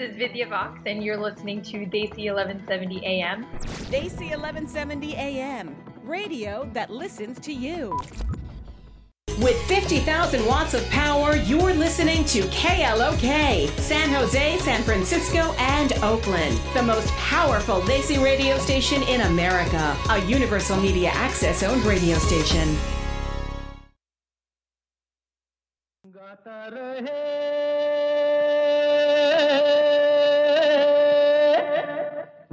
is Vidya Vox, and you're listening to Desi 1170 AM. Desi 1170 AM, radio that listens to you. With 50,000 watts of power, you're listening to KLOK, San Jose, San Francisco, and Oakland. The most powerful Desi radio station in America. A Universal Media Access owned radio station.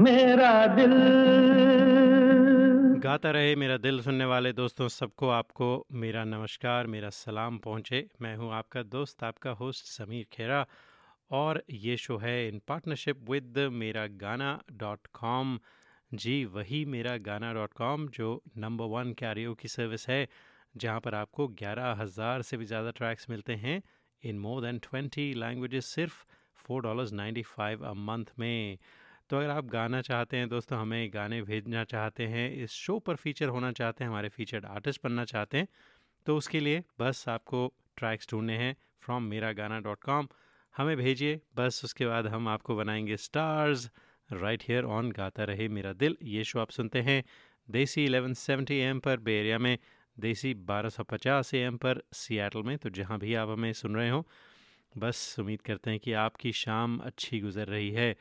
मेरा दिल। गाता रहे मेरा दिल सुनने वाले दोस्तों, सबको आपको मेरा नमस्कार, मेरा सलाम पहुँचे। मैं हूँ आपका दोस्त, आपका होस्ट समीर खेरा और ये शो है इन पार्टनरशिप विद मेरा गाना डॉट कॉम जी, वही मेरा गाना डॉट कॉम जो नंबर वन कैरियो की सर्विस है, जहाँ पर आपको ग्यारह हज़ार से भी ज़्यादा ट्रैक्स मिलते हैं in more than twenty languages सिर्फ़ four dollars ninety five a month में। तो अगर आप गाना चाहते हैं दोस्तों, हमें गाने भेजना चाहते हैं, इस शो पर फीचर होना चाहते हैं, हमारे फीचर्ड आर्टिस्ट बनना चाहते हैं तो उसके लिए बस आपको ट्रैक्स ढूँढने हैं फ्रॉम मेरा गाना डॉट कॉम हमें भेजिए, बस उसके बाद हम आपको बनाएँगे स्टार्स राइट हेयर ऑन गाता रहे मेरा दिल। ये शो आप सुनते हैं देसी 1170 एम पर बे एरिया में, देसी 1250 एम पर सियाटल में तो जहाँ भी आप हमें सुन रहे हो, बस उम्मीद करते हैं कि आपकी शाम अच्छी गुजर रही है।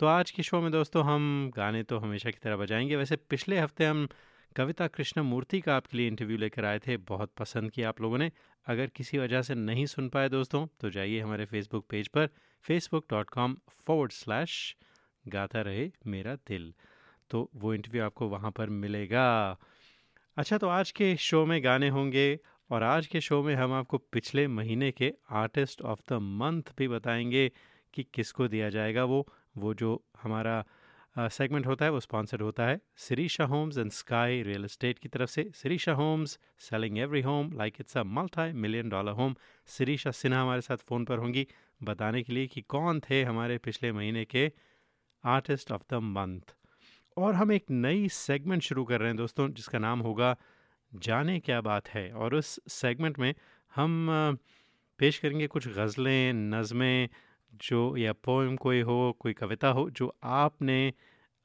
तो आज के शो में दोस्तों हम गाने तो हमेशा की तरह बजाएँगे। वैसे पिछले हफ़्ते हम कविता कृष्ण मूर्ति का आपके लिए इंटरव्यू लेकर आए थे, बहुत पसंद किया आप लोगों ने। अगर किसी वजह से नहीं सुन पाए दोस्तों तो जाइए हमारे फेसबुक पेज पर Facebook dot com forward slash Gaata Rahe Mera दिल। तो वो इंटरव्यू आपको वहाँ पर मिलेगा। अच्छा तो आज के शो में गाने होंगे और आज के शो में हम आपको पिछले महीने के आर्टिस्ट ऑफ़ द मंथ भी बताएँगे कि किसको दिया जाएगा वो। वो जो हमारा सेगमेंट होता है, वो स्पॉन्सर्ड होता है Sirisha Homes and Sky Real Estate की तरफ़ से। Sirisha Homes selling every home like it's a multi million dollar home Sirisha Sinha हमारे साथ फ़ोन पर होंगी बताने के लिए कि कौन थे हमारे पिछले महीने के आर्टिस्ट ऑफ़ द मंथ और हम एक नई सेगमेंट शुरू कर रहे हैं दोस्तों, जिसका नाम होगा जाने क्या बात है। और उस सेगमेंट में हम पेश करेंगे कुछ गज़लें, नज़में जो या पोएम कोई हो, कोई कविता हो, जो आपने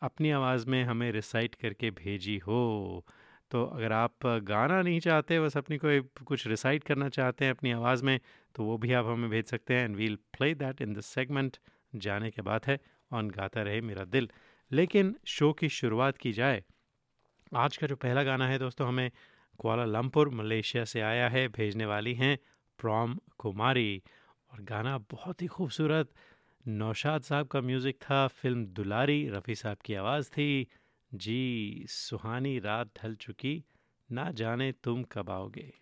अपनी आवाज़ में हमें रिसाइट करके भेजी हो। तो अगर आप गाना नहीं चाहते, बस अपनी कोई कुछ रिसाइट करना चाहते हैं अपनी आवाज़ में तो वो भी आप हमें भेज सकते हैं and we'll play that in the segment जाने के बाद है ऑन गाता रहे मेरा दिल। लेकिन शो की शुरुआत की जाए। आज का जो पहला गाना है दोस्तों, हमें कुआला लमपुर मलेशिया से आया है, भेजने वाली हैं प्रॉम कुमारी और गाना बहुत ही खूबसूरत। नौशाद साहब का म्यूज़िक था, फ़िल्म दुलारी, रफ़ी साहब की आवाज़ थी। जी, सुहानी रात ढल चुकी, ना जाने तुम कब आओगे।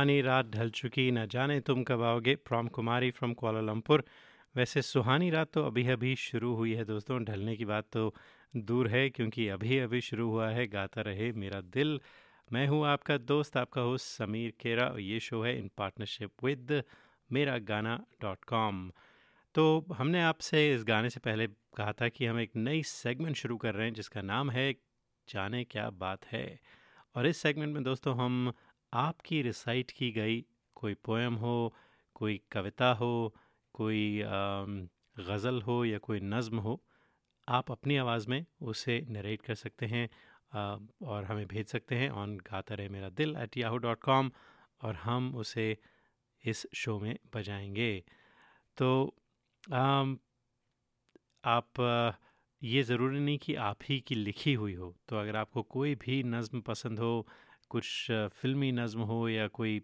सुहानी रात ढल चुकी न जाने तुम कब आओगे। फ्रॉम कुमारी फ्रॉम कोलालमपुर वैसे सुहानी रात तो अभी अभी शुरू हुई है दोस्तों, ढलने की बात तो दूर है, क्योंकि अभी अभी शुरू हुआ है, गाता रहे मेरा दिल। मैं हूँ आपका दोस्त, आपका होस्ट समीर केरा, और ये शो है इन पार्टनरशिप विद मेरा गाना डॉट कॉम तो हमने आपसे इस गाने से पहले कहा था कि हम एक नई सेगमेंट शुरू कर रहे हैं, जिसका नाम है जाने क्या बात है। और इस सेगमेंट में दोस्तों हम आपकी रिसाइट की गई कोई पोएम हो, कोई कविता हो, कोई गज़ल हो या कोई नज़म हो, आप अपनी आवाज़ में उसे नरेट कर सकते हैं और हमें भेज सकते हैं ऑन गाता रहे मेरा दिल एट याहू डॉट कॉम और हम उसे इस शो में बजाएँगे। तो आप, ये ज़रूरी नहीं कि आप ही की लिखी हुई हो तो अगर आपको कोई भी नज़म पसंद हो कुछ फ़िल्मी नज़म हो या कोई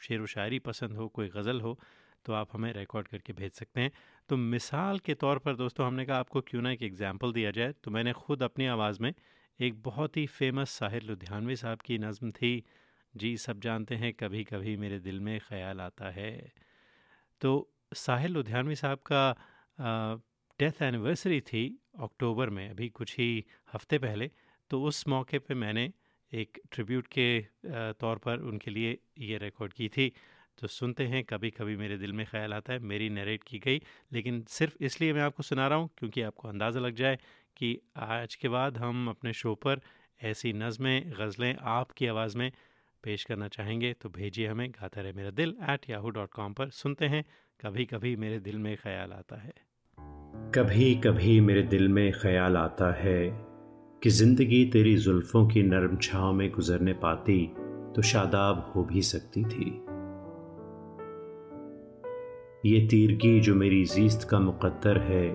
शेर व शायरी पसंद हो, कोई गज़ल हो तो आप हमें रिकॉर्ड करके भेज सकते हैं। तो मिसाल के तौर पर दोस्तों, हमने कहा आपको क्यों ना एक एग्ज़ाम्पल दिया जाए। तो मैंने ख़ुद अपनी आवाज़ में एक बहुत ही फ़ेमस साहिर लुधियानवी साहब की नज़म थी। जी, सब जानते हैं कभी कभी मेरे दिल में ख़्याल आता है। तो साहिर लुधियानवी साहब का डेथ एनिवर्सरी थी अक्टूबर में, अभी कुछ ही हफ़्ते पहले। तो उस मौके पे मैंने एक ट्रिब्यूट के तौर पर उनके लिए ये रिकॉर्ड की थी। तो सुनते हैं कभी कभी मेरे दिल में ख्याल आता है, मेरी नरेट की गई। लेकिन सिर्फ़ इसलिए मैं आपको सुना रहा हूँ, क्योंकि आपको अंदाज़ा लग जाए कि आज के बाद हम अपने शो पर ऐसी नज़में, गज़लें आपकी आवाज़ में पेश करना चाहेंगे तो भेजिए हमें, गाता रहे मेरा दिल एट याहू डॉट कॉम पर सुनते हैं। कभी कभी मेरे दिल में ख्याल आता है। कभी कभी मेरे दिल में ख्याल आता है। कि ज़िंदगी तेरी जुल्फों की नरम छाव में गुजरने पाती तो शादाब हो भी सकती थी। ये तीरगी जो मेरी जीस्त का मुकद्दर है,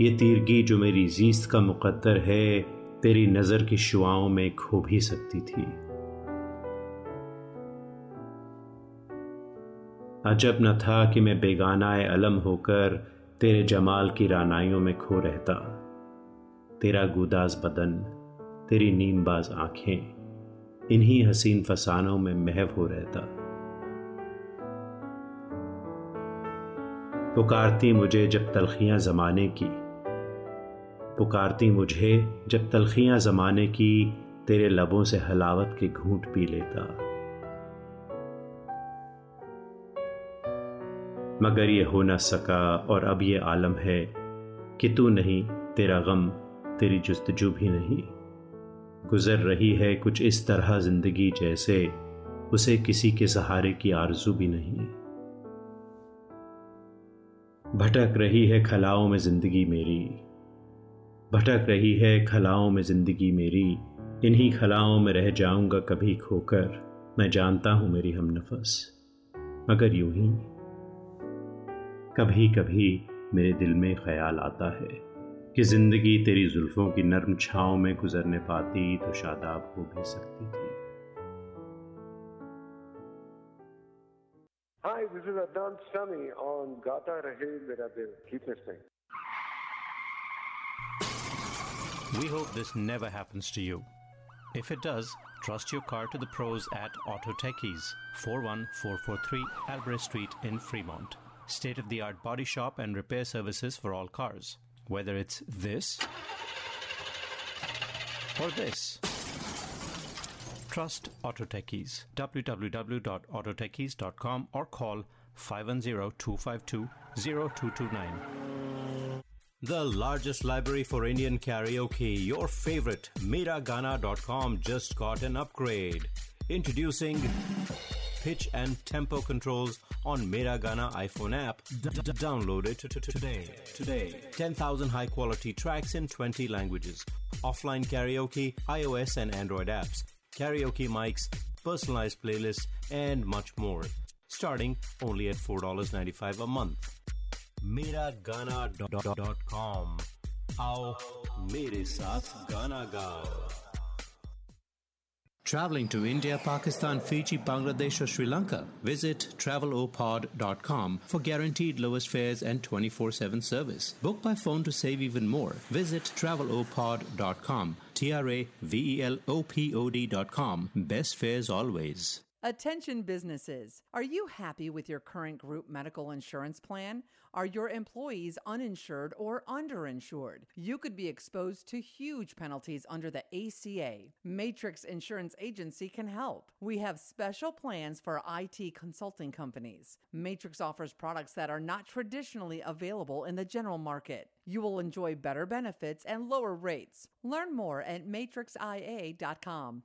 ये तीरगी जो मेरी जीस्त का मुकद्दर है, तेरी नज़र की शुआओं में खो भी सकती थी। अजब न था कि मैं बेगाना अलम होकर तेरे जमाल की रानाइयों में खो रहता। तेरा गुदाज बदन, तेरी नीमबाज आँखें, इन्हीं हसीन फसानों में महव हो रहता। पुकारती मुझे जब तलखियाँ जमाने की, पुकारती मुझे जब तलखियाँ जमाने की, तेरे लबों से हलावत के घूंट पी लेता। मगर ये हो न सका और अब ये आलम है कि तू नहीं, तेरा गम तेरी जस्तजू भी नहीं। गुजर रही है कुछ इस तरह ज़िंदगी जैसे, उसे किसी के सहारे की आरज़ू भी नहीं। भटक रही है खलाओं में ज़िंदगी मेरी। भटक रही है खलाओं में ज़िंदगी मेरी। इन्हीं खलाओं में रह जाऊँगा कभी खोकर। मैं जानता हूँ मेरी हम नफस, मगर यूँ ही। कभी कभी मेरे दिल में ख्याल आता है। कि ज़िंदगी तेरी जुल्फों की नरम छाओं में गुजरने पाती तो शादाब हो भी सकती थी Hi, this is Adnan Sami on Gata Rahe Mera Dil. Keep listening. We hope this never happens to you. If it does, trust your car to the pros at Auto Techies, 41443 Albrecht Street in Fremont. State of the art body shop and repair services for all cars. Whether it's this or this. Trust Autotechies. www.autotechies.com or call 510-252-0229. The largest library for Indian karaoke, your favorite, Miragana.com just got an upgrade. Introducing pitch and tempo controls on Mera Gana iPhone app. D- d- download it t- t- today. Today. 10,000 high quality tracks in 20 languages. Offline karaoke, iOS and Android apps, karaoke mics, personalized playlists, and much more. Starting only at $4.95 a month. MeraGana.com. आओ मेरे साथ गाना गाओ Traveling to India, Pakistan, Fiji, Bangladesh, or Sri Lanka? Visit travelopod.com for guaranteed lowest fares and 24 7 service. Book by phone to save even more. Visit travelopod.com. T R A V E L O P O D.com. Best fares always. Attention businesses. Are you happy with your current group medical insurance plan? Are your employees uninsured or underinsured? You could be exposed to huge penalties under the ACA. Matrix Insurance Agency can help. We have special plans for IT consulting companies. Matrix offers products that are not traditionally available in the general market. You will enjoy better benefits and lower rates. Learn more at matrixia.com.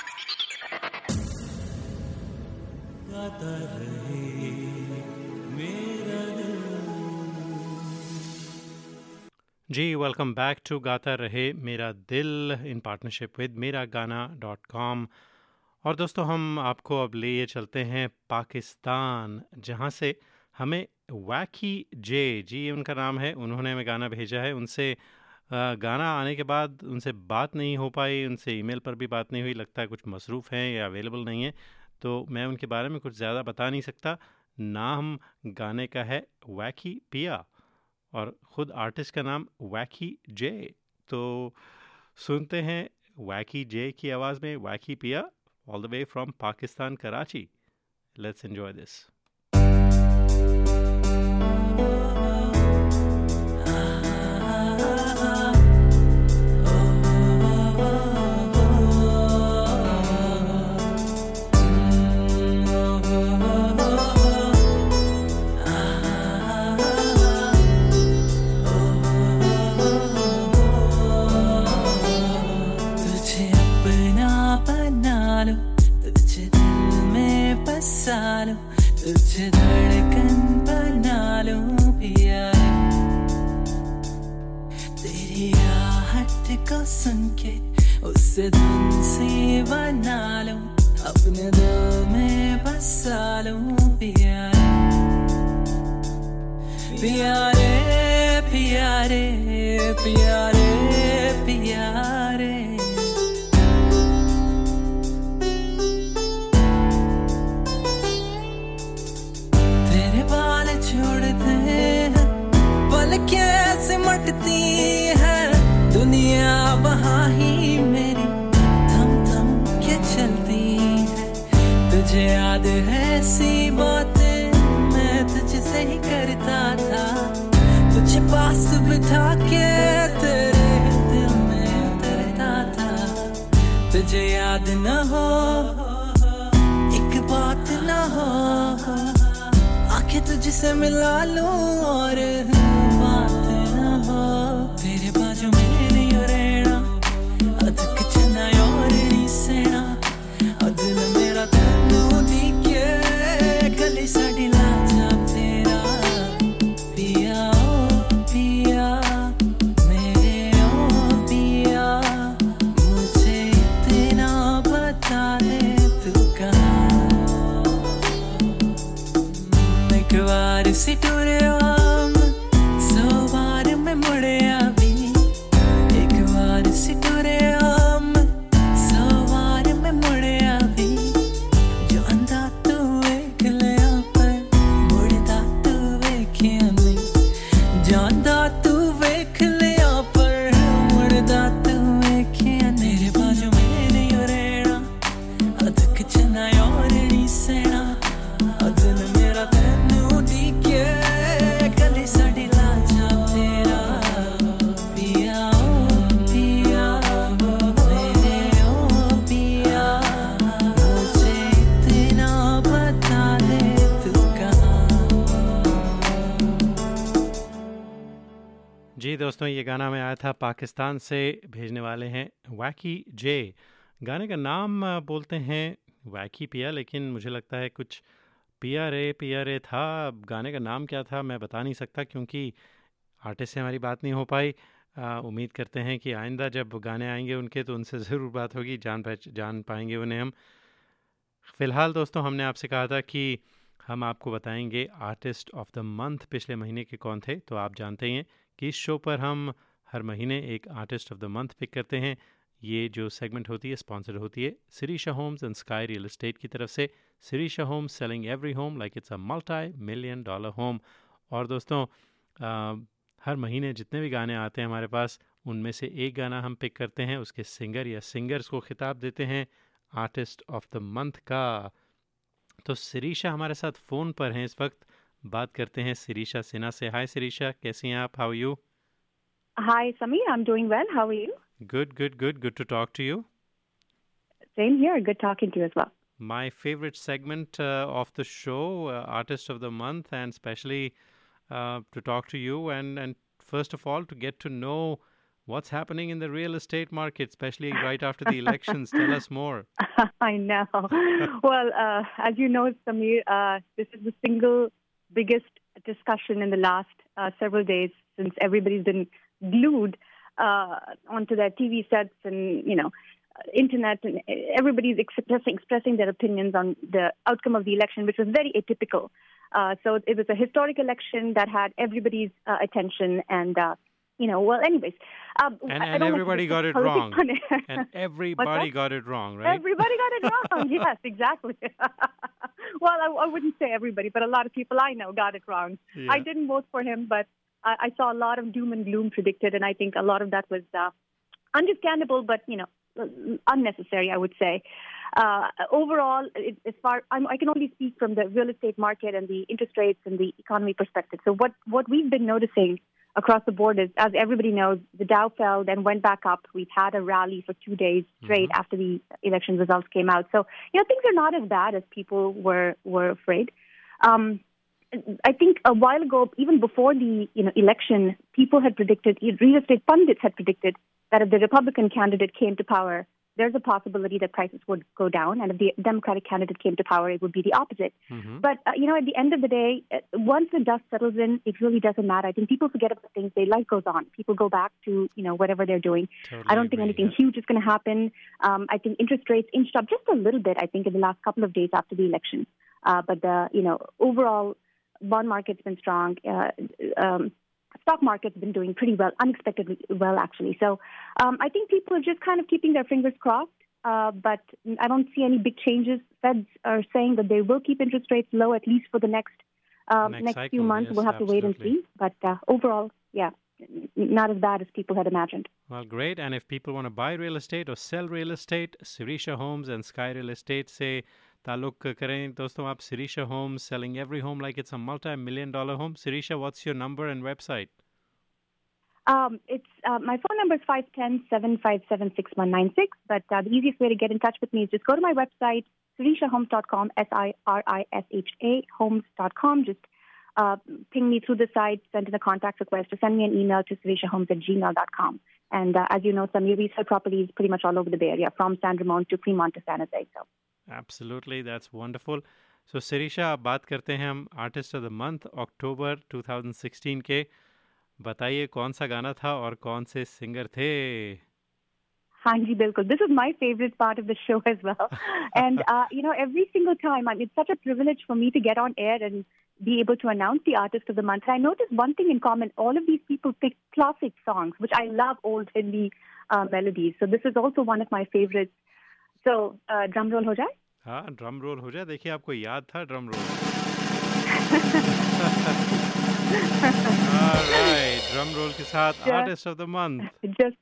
गाता रहे मेरा जी welcome back to गाता रहे मेरा दिल in partnership with मेरा गाना dot com और दोस्तों, हम आपको अब लिए चलते हैं पाकिस्तान, जहाँ से हमें वैकी जे, जी उनका नाम है, उन्होंने हमें गाना भेजा है। उनसे गाना आने के बाद उनसे बात नहीं हो पाई, उनसे ईमेल पर भी बात नहीं हुई, लगता है कुछ मसरूफ़ हैं या अवेलेबल नहीं है। तो मैं उनके बारे में कुछ ज़्यादा बता नहीं सकता। नाम गाने का है वैकी पिया और ख़ुद आर्टिस्ट का नाम वैकी जे। तो सुनते हैं वैकी जे की आवाज़ में वैकी पिया all the way from Pakistan, Karachi. Let's enjoy this बना लूँ पिया तेरी आहट को उससे धुन सी बना लूँ अपने दिल में बसा लूँ पिया प्यारे प्यारे प्यारे प्यारे। है सी बातें मैं तुझसे ही करता था। तुझे पास बिठा के तेरे दिल में उतरता था। तुझे याद न हो, एक बात न हो, आँखें तुझसे मिला लूँ और साठी आया था पाकिस्तान से भेजने वाले हैं वैकी जे। गाने का नाम बोलते हैं वैकी पिया, लेकिन मुझे लगता है कुछ पिया रे पिया रे था। गाने का नाम क्या था मैं बता नहीं सकता, क्योंकि आर्टिस्ट से हमारी बात नहीं हो पाई। उम्मीद करते हैं कि आइंदा जब गाने आएँगे उनके तो उनसे ज़रूर बात होगी, जान पहच, जान पाएँगे उन्हें हम। फ़िलहाल दोस्तों, हमने आपसे कहा था कि हम आपको बताएँगे आर्टिस्ट ऑफ़ द मंथ पिछले महीने के कौन थे तो आप जानते ही हैं कि इस शो पर हम हर महीने एक artist of the month pick करते हैं। ये जो सेगमेंट होती है स्पॉन्सर होती है Sirisha Homes and Sky Real Estate की तरफ़ से। Sirisha Homes selling every home like it's a multi million dollar home और दोस्तों आ, हर महीने जितने भी गाने आते हैं हमारे पास उनमें से एक गाना हम पिक करते हैं। उसके सिंगर या सिंगर्स को खिताब देते हैं आर्टिस्ट ऑफ़ द मंथ का। तो सिरीशा हमारे साथ फ़ोन पर हैं इस वक्त। बात करते हैं सिरीशा सिन्हा से। हाय सिरीशा कैसी हैं आप? How you Hi, Samir. I'm doing well. How are you? Good, good, good. Good to talk to you. Same here. Good talking to you as well. My favorite segment uh, of the show, uh, Artist of the Month, and especially uh, to talk to you and, and first of all to get to know what's happening in the real estate market, especially right after the elections. Tell us more. I know. well, uh, as you know, Samir, uh, this is the single biggest discussion in the last uh, several days since everybody's been glued uh, onto their TV sets and, you know, internet and everybody's expressing, expressing their opinions on the outcome of the election, which was very atypical. Uh, so it was a historic election that had everybody's uh, attention and uh, you know, well, anyways. Um, and, and everybody got it wrong. and everybody got it wrong, right? Everybody got it wrong. yes, exactly. well, I, I, wouldn't say everybody, but a lot of people I know got it wrong. Yeah. I didn't vote for him, but I, I, saw a lot of doom and gloom predicted, and I think a lot of that was uh, understandable, but you know, unnecessary. I would say. Uh, overall, it, as far I'm, I can only speak from the real estate market and the interest rates and the economy perspective. So what what we've been noticing across the board is, as everybody knows, the Dow fell, then went back up. We've had a rally for two days straight mm-hmm. after the election results came out. So, you know, things are not as bad as people were were afraid. Um, I think a while ago, even before the you know election, people had predicted, real estate pundits had predicted that if the Republican candidate came to power, there's a possibility that prices would go down, and if the Democratic candidate came to power, it would be the opposite. Mm-hmm. But uh, you know, at the end of the day, uh, once the dust settles in, it really doesn't matter. I think people forget about things. Their life goes on. People go back to you know whatever they're doing. Totally I don't think anything yeah. huge is going to happen. Um, I think interest rates inched up just a little bit. I think in the last couple of days after the election, uh, but the you know overall bond market's been strong. Uh, um, stock market's been doing pretty well, unexpectedly well, actually. So um, I think people are just kind of keeping their fingers crossed. Uh, but I don't see any big changes. Feds are saying that they will keep interest rates low at least for the next uh, next, next cycle, few months. Yes, we'll have absolutely. to wait and see. But uh, overall, yeah, not as bad as people had imagined. Well, great. And if people want to buy real estate or sell real estate, Sirisha Homes and Sky Real Estate say ताल्लुक करें दोस्तों आप Sirisha Homes selling every home like it's a multi-million dollar home. Sirisha, what's your number and website? Um, it's uh, my phone number is five ten seven five seven six one nine six. But uh, the easiest way to get in touch with me is just go to my website, sirishahomes.com, S-I-R-I-S-H-A, homes.com. Just uh, ping me through the site, send in a contact request, or send me an email to sirishahomes at gmail.com. And uh, as you know, some we sell properties pretty much all over the Bay Area, from San Ramon to Fremont to San Jose. So. Absolutely, that's wonderful. So, Sirisha, आप बात करते हैं हम artist of the month अक्टूबर 2016 के बताइए कौन सा गाना था और कौन से सिंगर थे हाँ जी बिल्कुल this is my favourite part of the show as well and you know every single time I it's such a privilege for me to get on air and be able to announce the artist of the month. I noticed one thing in common. All of these people pick classic songs, which I love old Hindi uh, melodies. So this is also one of my favorites. So uh, drum roll ho jaye? हाँ drum roll हो जाए देखिए आपको याद था drum role drum roll के साथ artist of the month just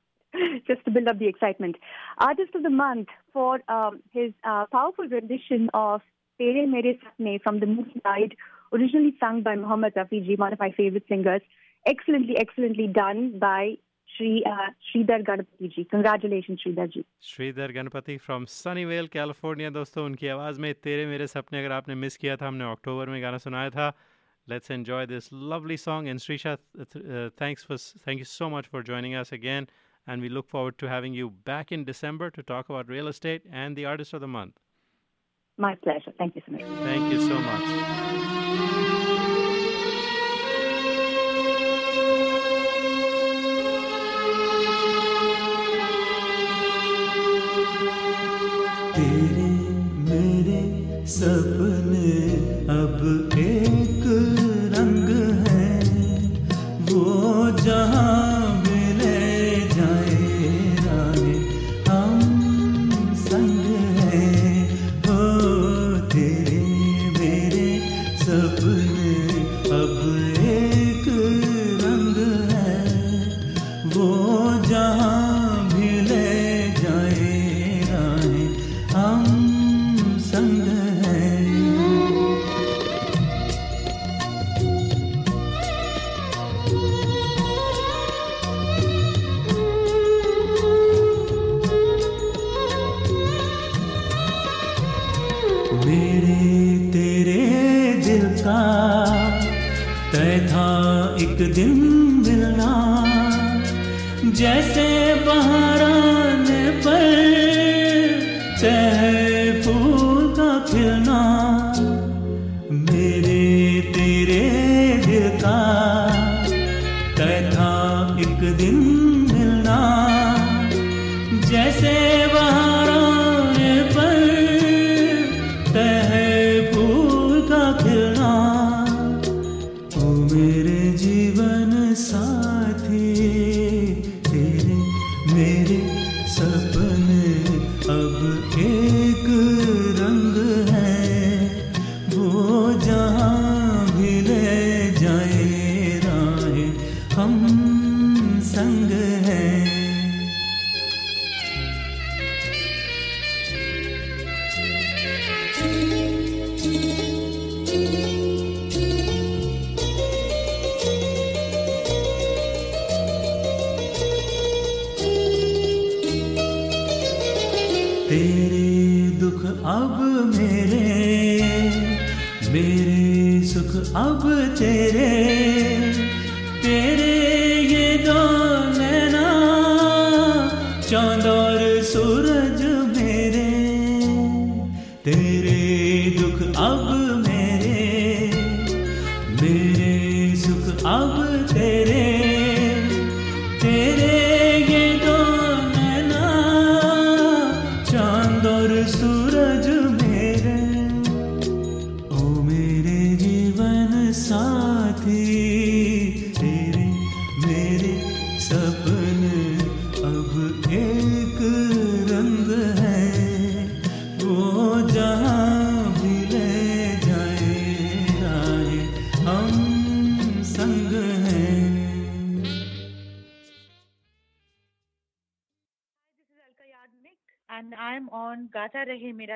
just to build up the excitement. Artist of the month for um, his uh, powerful rendition of Tere Mere Sapne from the movie Guide, originally sung by Muhammad Rafi ji, one of my favorite singers. Excellently, excellently done by Shri uh, Sridhar Ganapati ji. Congratulations, Sridhar ji. Sridhar Ganapati from Sunnyvale, California. दोस्तों उनकी आवाज़ में तेरे मेरे सपने अगर आपने miss किया था हमने अक्टूबर में गाना सुनाया था Let's enjoy this lovely song. And Srisha, uh, thanks for thank you so much for joining us again. And we look forward to having you back in December to talk about real estate and the artist of the month. My pleasure. Thank you so much. Thank you so much. सपने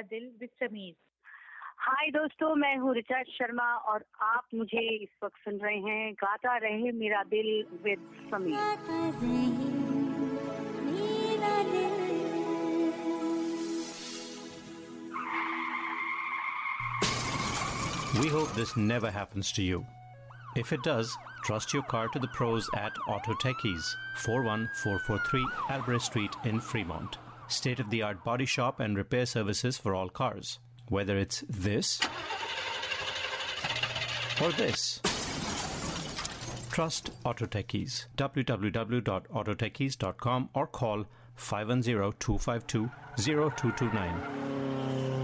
दिल with Sameer हाय दोस्तों मैं हूँ ऋचा शर्मा और आप मुझे इस वक्त सुन रहे हैं गाता रहे मेरा दिल with Sameer We hope this never happens to you. If it does, trust your car to the pros at Auto Techies, 41443 Albrecht Street in Fremont. State of the art body shop and repair services for all cars. Whether it's this or this. Trust Auto Techies. www.autotechies.com or call 510 252 0229.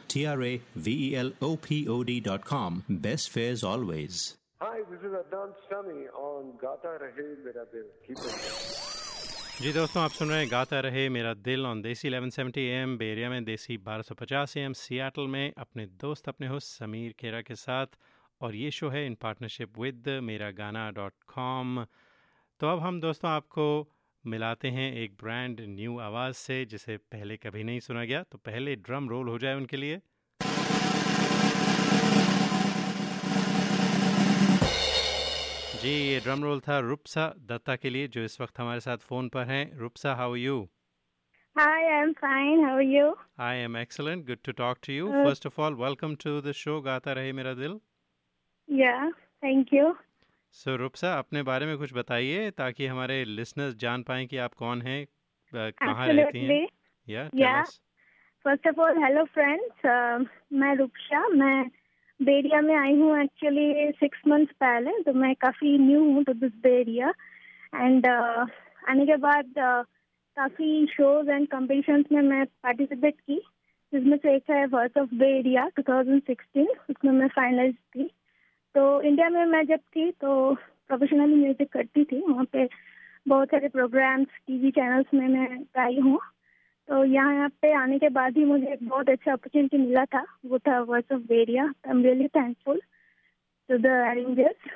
T R A V E L O P O D.com. Best fares always. Hi, this is Adnan Sami on Gata Rahe Mera Dil. Keep it. जी दोस्तों आप सुन रहे हैं गाता रहे मेरा दिल on देसी 1170 M बेरिया में देसी 1250 एम सियाटल में अपने दोस्त अपने होस्ट समीर खेरा के साथ और ये शो है इन पार्टनरशिप विद मेरा गाना डॉट कॉम तो अब हम दोस्तों आपको मिलाते हैं एक ब्रांड न्यू आवाज़ से जिसे पहले कभी नहीं सुना गया। तो पहले ड्रम रोल हो जाए उनके लिए। जी ये ड्रम रोल था रुपसा दत्ता के लिए जो इस वक्त हमारे साथ फ़ोन पर हैं। Rupsa how you Hi, I'm fine. How are you? I am excellent good to talk to you Uh, first of all welcome to the show Gaata Rahe Mera दिल। Yeah, thank you. सो रुपसा अपने बारे में कुछ बताइए ताकि हमारे listeners जान पाएँ कि आप कौन हैं कहाँ रहती हैं। या of all, hello friends. Uh, मैं रूपशा मैं बेरिया में आई हूँ एक्चुअली सिक्स मंथ्स पहले तो मैं काफ़ी न्यू हूँ टू दिस बेरिया। एंड आने के बाद uh, काफ़ी शोज़ एंड कॉम्पिटिशन्स में मैं पार्टिसिपेट की जिसमें से एक है वर्स ऑफ़ बेरिया 2016 उसमें मैं फाइनलिस्ट थी। तो इंडिया में मैं जब थी तो प्रोफेशनली म्यूज़िक करती थी। वहाँ पे बहुत सारे प्रोग्राम्स टीवी चैनल्स में मैं गाई हूँ। तो यहाँ यहाँ पे आने के बाद ही मुझे एक बहुत अच्छा अपॉर्चुनिटी मिला था। वो था voice of वेरिया I am really thankful to the arrangers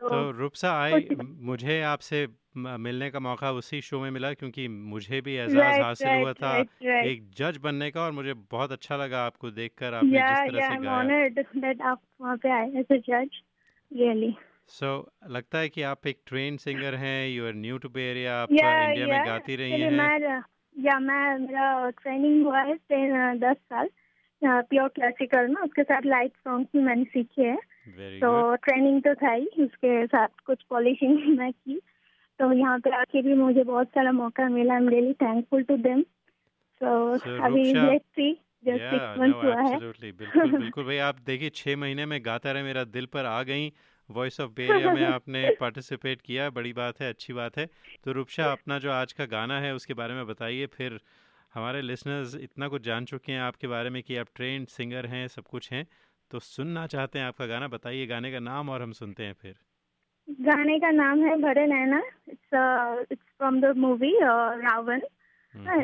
तो रूपसा आई मुझे आपसे मिलने का मौका उसी शो में मिला क्योंकि मुझे भी एजाज Right, हासिल right, हुआ था right. एक जज बनने का और मुझे बहुत अच्छा लगा आपको देखकर आपने या जिस तरह या से गाया। आप वहाँ पे आए एज अ जज रियली सो लगता है कि आप एक ट्रेन सिंगर हैं यू आर न्यू टू बेरिया आप या इंडिया या में गाती रही हैं। या मैं मेरा ट्रेनिंग हुआ है टेन दस साल प्योर क्लासिकल में उसके साथ लाइट सॉन्ग भी मैंने सीखे हैं। तो ट्रेनिंग तो था ही उसके साथ कुछ पॉलिशिंग मैं की। तो यहाँ पे आके भी मुझे बहुत सारा मौका मिला। I am really thankful to them so अभी लेट्स सी है। बिल्कुल बिल्कुल। भाई आप देखिए छः महीने में गाता रहे मेरा दिल पर आ गई। वॉइस ऑफ़ बेरिया में आपने पार्टिसिपेट किया बड़ी बात है अच्छी बात है। तो रुपशा अपना जो आज का गाना है उसके बारे में बताइए। फिर हमारे लिसनर्स इतना कुछ जान चुके हैं आपके बारे में कि आप ट्रेंड सिंगर हैं सब कुछ हैं। तो सुनना चाहते हैं आपका गाना बताइए गाने का नाम और हम सुनते हैं फिर। गाने का नाम है भरे नैना। It's it's from the movie Raavan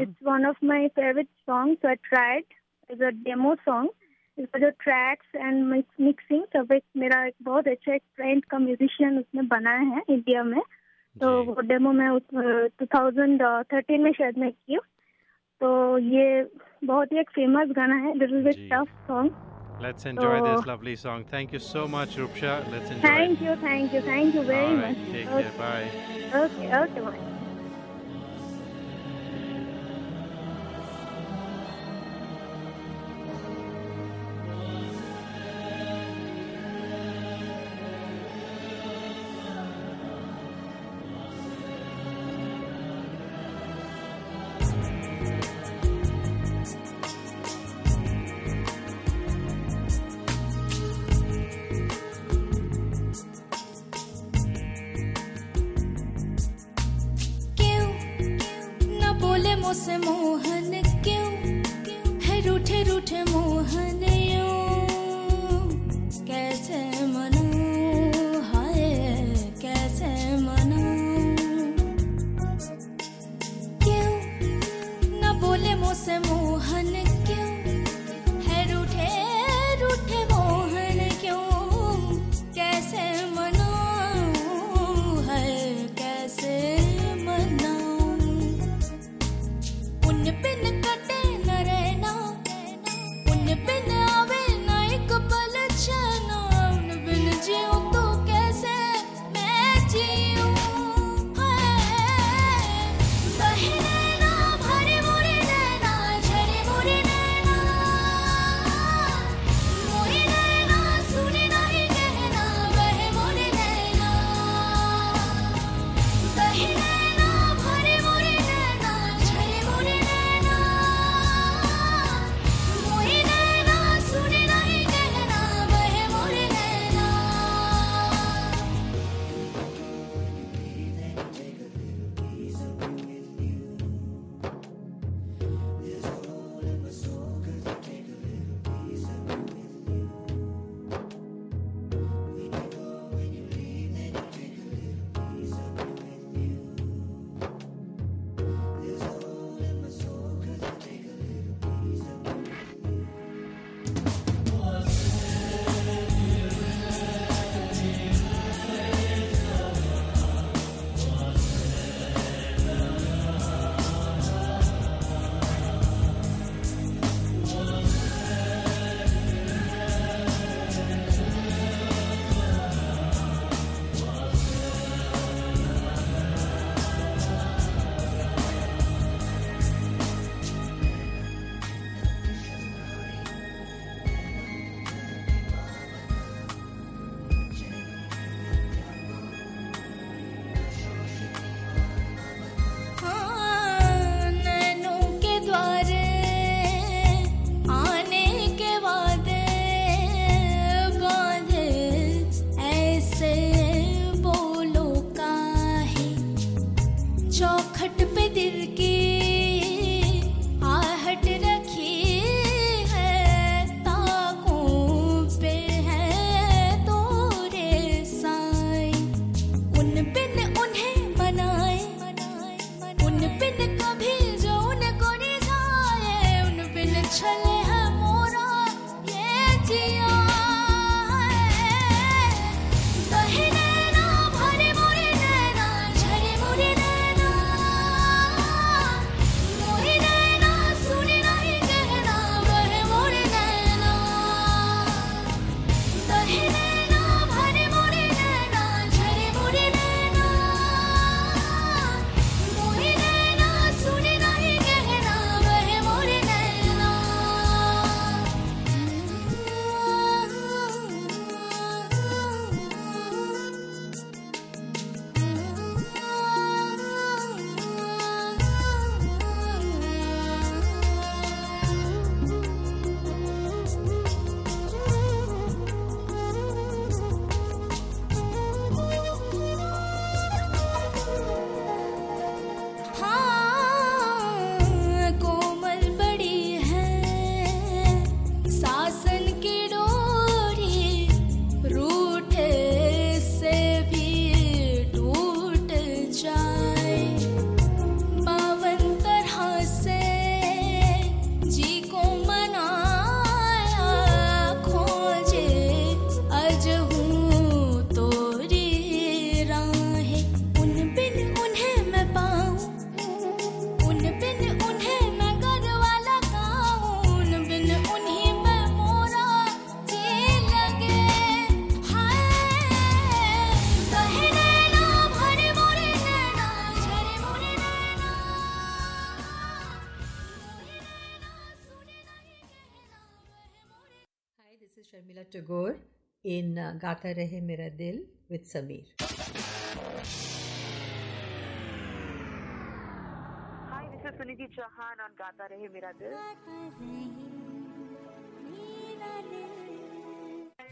it's one of my favourite songs I tried is a demo song इसका जो ट्रैक्स एंड मिक्सिंग सब एक मेरा एक बहुत अच्छा एक फ्रेंड का म्यूजिशियन उसने बनाया है इंडिया में। तो वो डेमो मैं उस टू थाउज़ेंड थर्टीन में शायद मैं की तो ये बहुत ही एक फ़ेमस गाना है। Little bit tough song Let's enjoy so, this oh. lovely song. Thank you so much, Rupsha. Let's enjoy. Thank you, thank you, thank you very much. Take okay. care. Bye. Okay, okay, bye. Sharmila Tagore in uh, Gata Rahe Mera Dil with Sameer. Hi, this is Suniti Chauhan on Gata Rahe Mera Dil.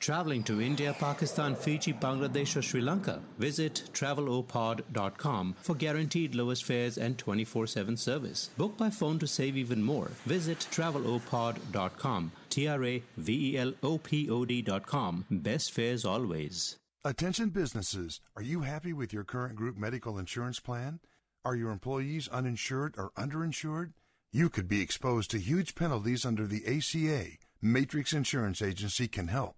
Traveling to India, Pakistan, Fiji, Bangladesh, or Sri Lanka? Visit travelopod.com for guaranteed lowest fares and 24 7 service. Book by phone to save even more. Visit travelopod.com. T R A V E L O P O D.com. Best fares always. Attention businesses, are you happy with your current group medical insurance plan? Are your employees uninsured or underinsured? You could be exposed to huge penalties under the ACA. Matrix Insurance Agency can help.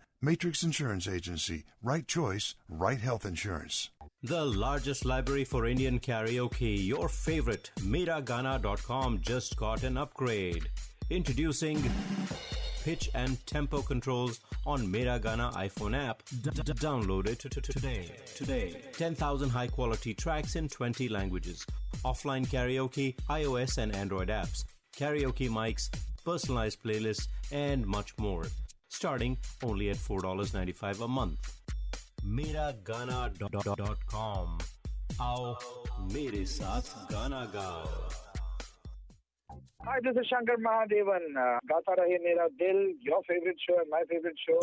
Matrix Insurance Agency. Right choice, right health insurance. The largest library for Indian karaoke, your favorite, Miragana.com just got an upgrade. Introducing pitch and tempo controls on Miragana iPhone app. Download it today. Today. 10,000 high quality tracks in 20 languages. Offline karaoke, iOS and Android apps, karaoke mics, personalized playlists, and much more. Starting only at $4.95 a month. Miragana.com. आओ मेरे साथ गाना गाओ Hi, this is Shankar Mahadevan. Uh, Gata Rahe Mera Dil, your favorite show and my favorite show.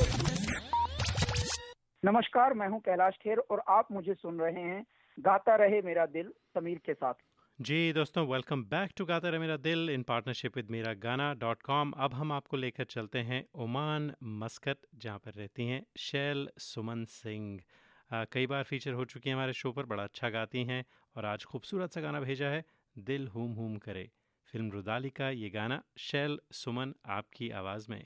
नमस्कार मैं हूँ कैलाश खेर और आप मुझे सुन रहे हैं गाता रहे मेरा दिल समीर के साथ जी दोस्तों वेलकम बैक टू गाता रहे मेरा दिल इन पार्टनरशिप विद मेरा गाना डॉट कॉम अब हम आपको लेकर चलते हैं ओमान मस्कत, जहाँ पर रहती हैं शैल सुमन सिंह। कई बार फीचर हो चुकी हैं हमारे शो पर, बड़ा अच्छा गाती हैं और आज खूबसूरत सा गाना भेजा है, दिल हुम हुम करे। फ़िल्म रुदाली का ये गाना शैल सुमन आपकी आवाज़ में।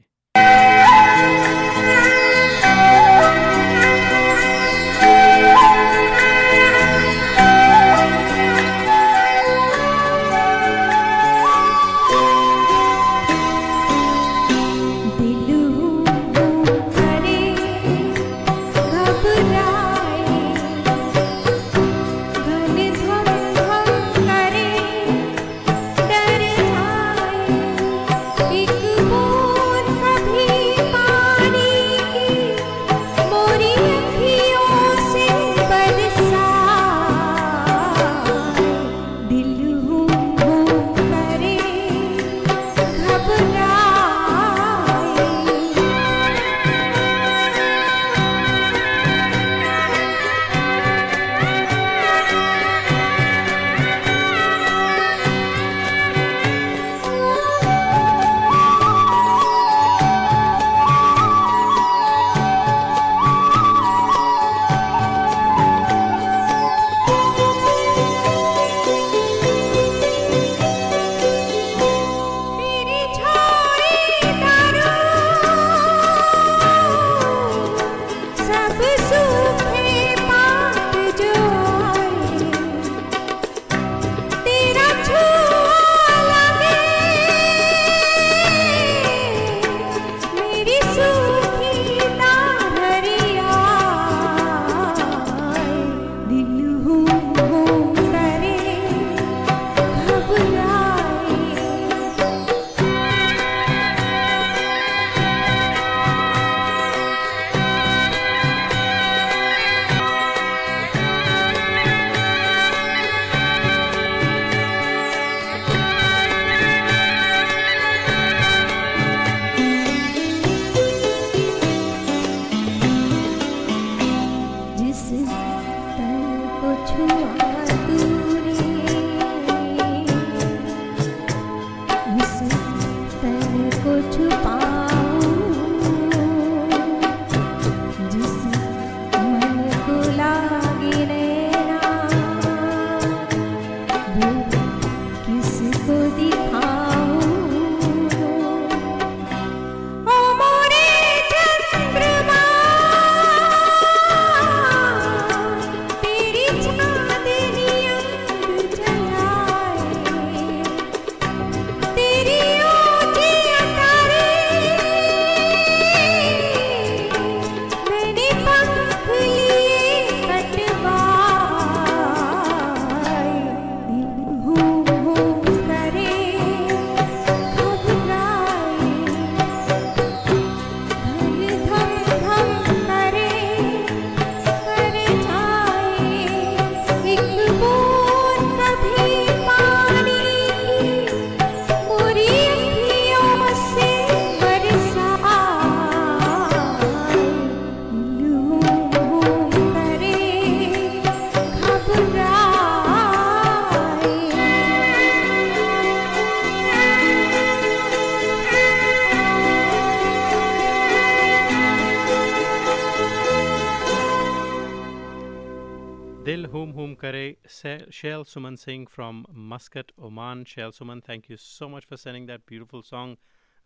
Shell Suman Singh from Muscat, Oman. Shell Suman, thank you so much for sending that beautiful song.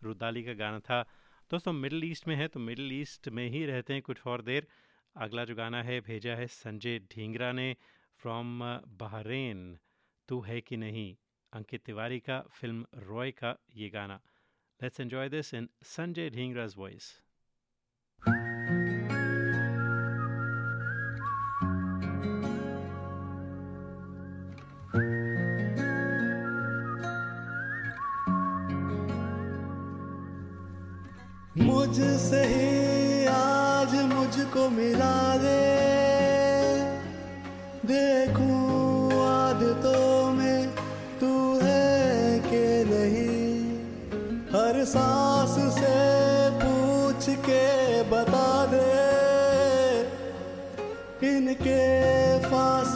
Rudali का गाना था दोस्तों मिडल ईस्ट में है तो मिडल ईस्ट में ही रहते हैं कुछ और देर। अगला जो गाना है भेजा है संजय ढींगरा ने फ्रॉम बहरेन तू है कि नहीं? अंकित तिवारी का फ़िल्म रॉय का ये गाना। Let's enjoy this in Sanjay ढींगराज voice मुझसे ही आज मुझको मिला दे। देखूँ आदतों में तू है के नहीं। हर सांस से पूछ के बता दे। इनके फासलों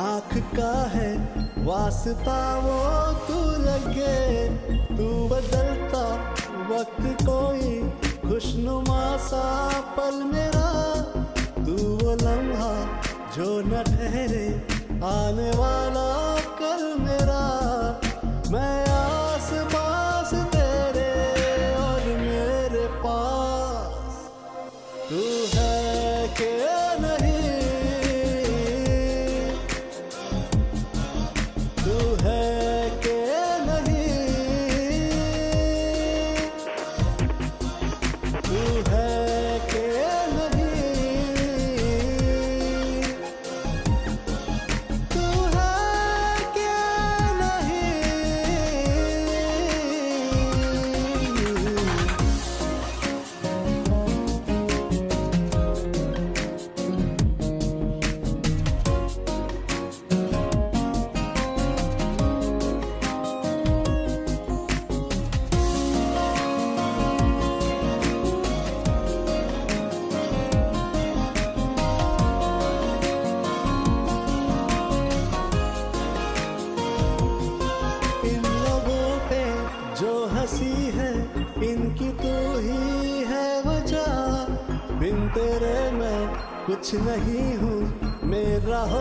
आँख का है वास्ता वो तू लगे। तू बदलता वक्त कोई खुशनुमा सा पल मेरा। तू वो लम्हा जो न ठहरे आने वाला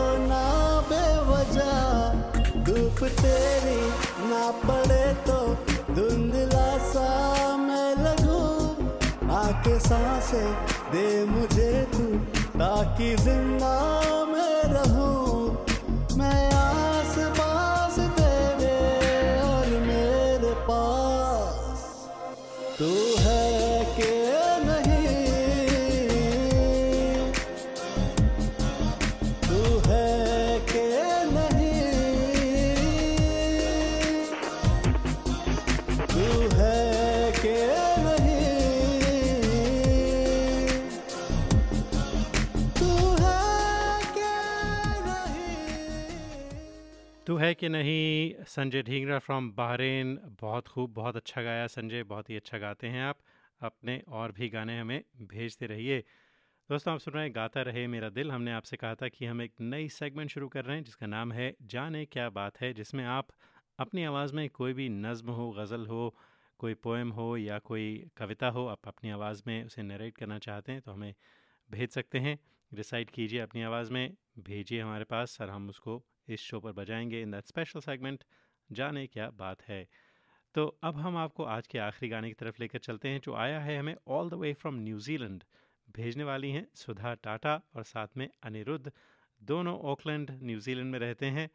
होना बेवजह, धूप तेरी ना पड़े तो धुंधला सा मैं लगू। आके सांसे दे मुझे तू, ताकि ज़िंदा है कि नहीं? संजय ढींगरा फ्रॉम बहरेन बहुत खूब, बहुत अच्छा गाया संजय, बहुत ही अच्छा गाते हैं आप। अपने और भी गाने हमें भेजते रहिए। दोस्तों, आप सुन रहे हैं गाता रहे मेरा दिल। हमने आपसे कहा था कि हम एक नई सेगमेंट शुरू कर रहे हैं, जिसका नाम है जाने क्या बात है, जिसमें आप अपनी आवाज़ में कोई भी नज़म हो, गज़ल हो, कोई पोएम हो या कोई कविता हो, आप अपनी आवाज़ में उसे नरेट करना चाहते हैं तो हमें भेज सकते हैं। डिसाइड कीजिए अपनी आवाज़ में, भेजिए हमारे पास और हम उसको इस शो पर बजाएँगे इन दैट स्पेशल सेगमेंट, जाने क्या बात है। तो अब हम आपको आज के आखिरी गाने की तरफ़ लेकर चलते हैं, जो आया है हमें all the way from New Zealand भेजने वाली हैं सुधा टाटा और साथ में अनिरुद्ध, दोनों ऑकलैंड न्यूजीलैंड में रहते हैं।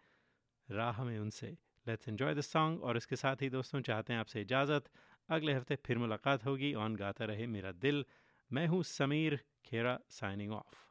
राह में उनसे। लेट्स एन्जॉय दिस सॉन्ग और इसके साथ ही दोस्तों चाहते हैं आपसे इजाज़त। अगले हफ़्ते फिर मुलाकात होगी ऑन गाता रहे मेरा दिल। मैं हूँ समीर खेरा साइनिंग ऑफ़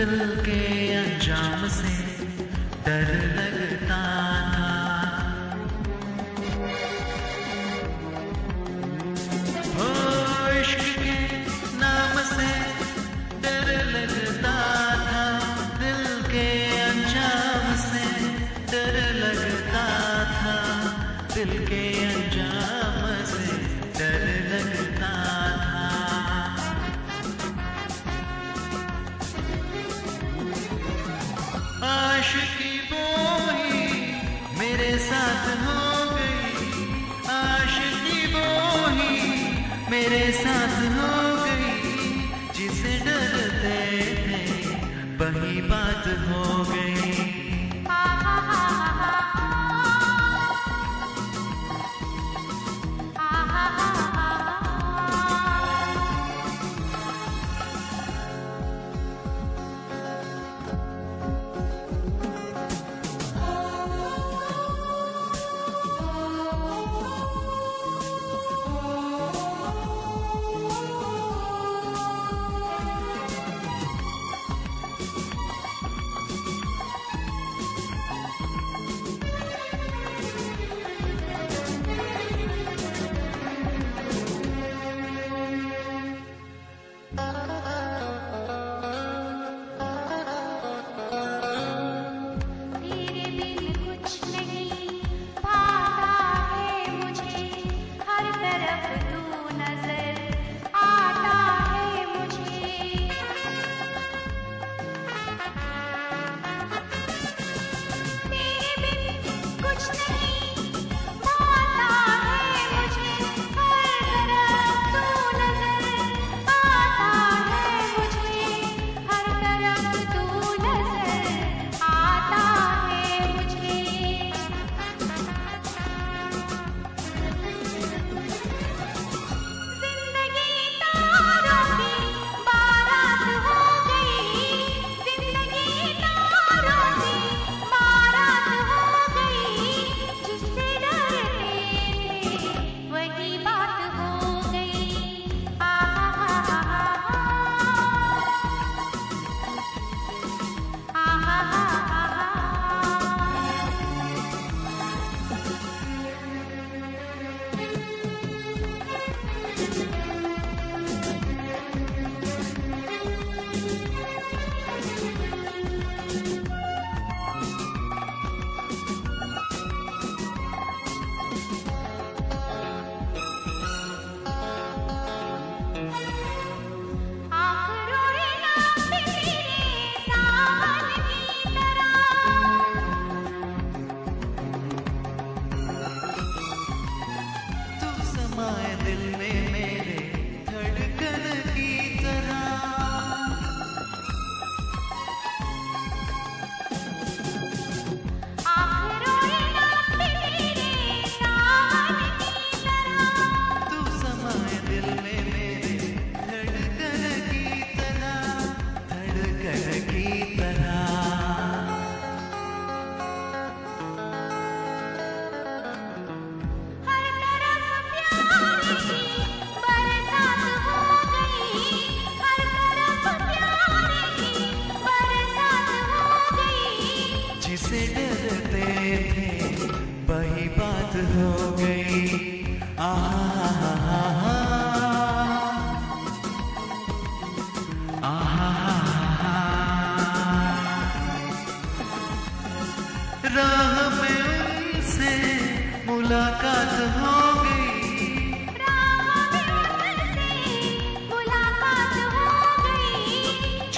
ayrılık मेरे साथ हो।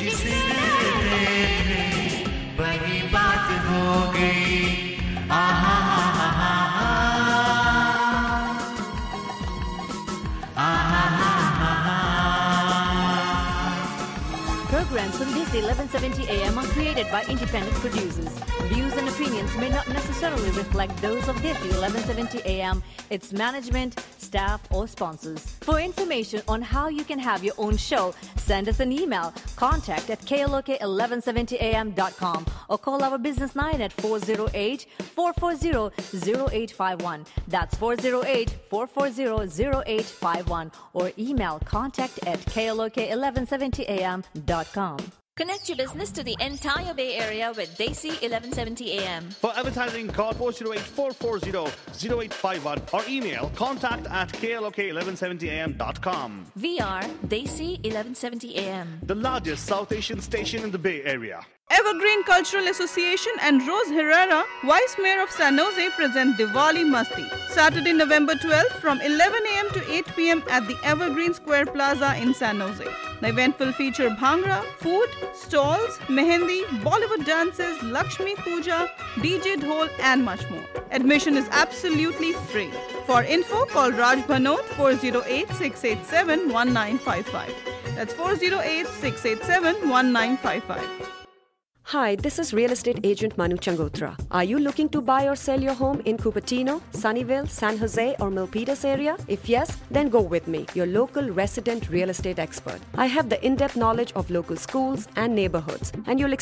she sees. This 1170 AM are created by independent producers. Views and opinions may not necessarily reflect those of this 1170 AM, its management, staff, or sponsors. For information on how you can have your own show, send us an email, contact at klok1170am.com or call our business line at 408-440-0851. That's 408-440-0851 or email contact at klok1170am.com. Connect your business to the entire Bay Area with Daisy 1170 AM. For advertising, call 408-440-0851 or email contact at klok1170am.com. We are Daisy 1170 AM. The largest South Asian station in the Bay Area. Evergreen Cultural Association and Rose Herrera, Vice Mayor of San Jose, present Diwali Masti. Saturday, November 12th from 11 a.m. to 8 p.m. at the Evergreen Square Plaza in San Jose. The event will feature bhangra, food, stalls, mehendi, Bollywood dances, Lakshmi Puja, DJ Dhol, and much more. Admission is absolutely free. For info, call Raj Bhanot 408 687 1955. That's 408 687 1955. Hi, this is real estate agent Manu Changotra. Are you looking to buy or sell your home in Cupertino, Sunnyvale, San Jose, or Milpitas area? If yes, then go with me, your local resident real estate expert. I have the in depth knowledge of local schools and neighborhoods, and you'll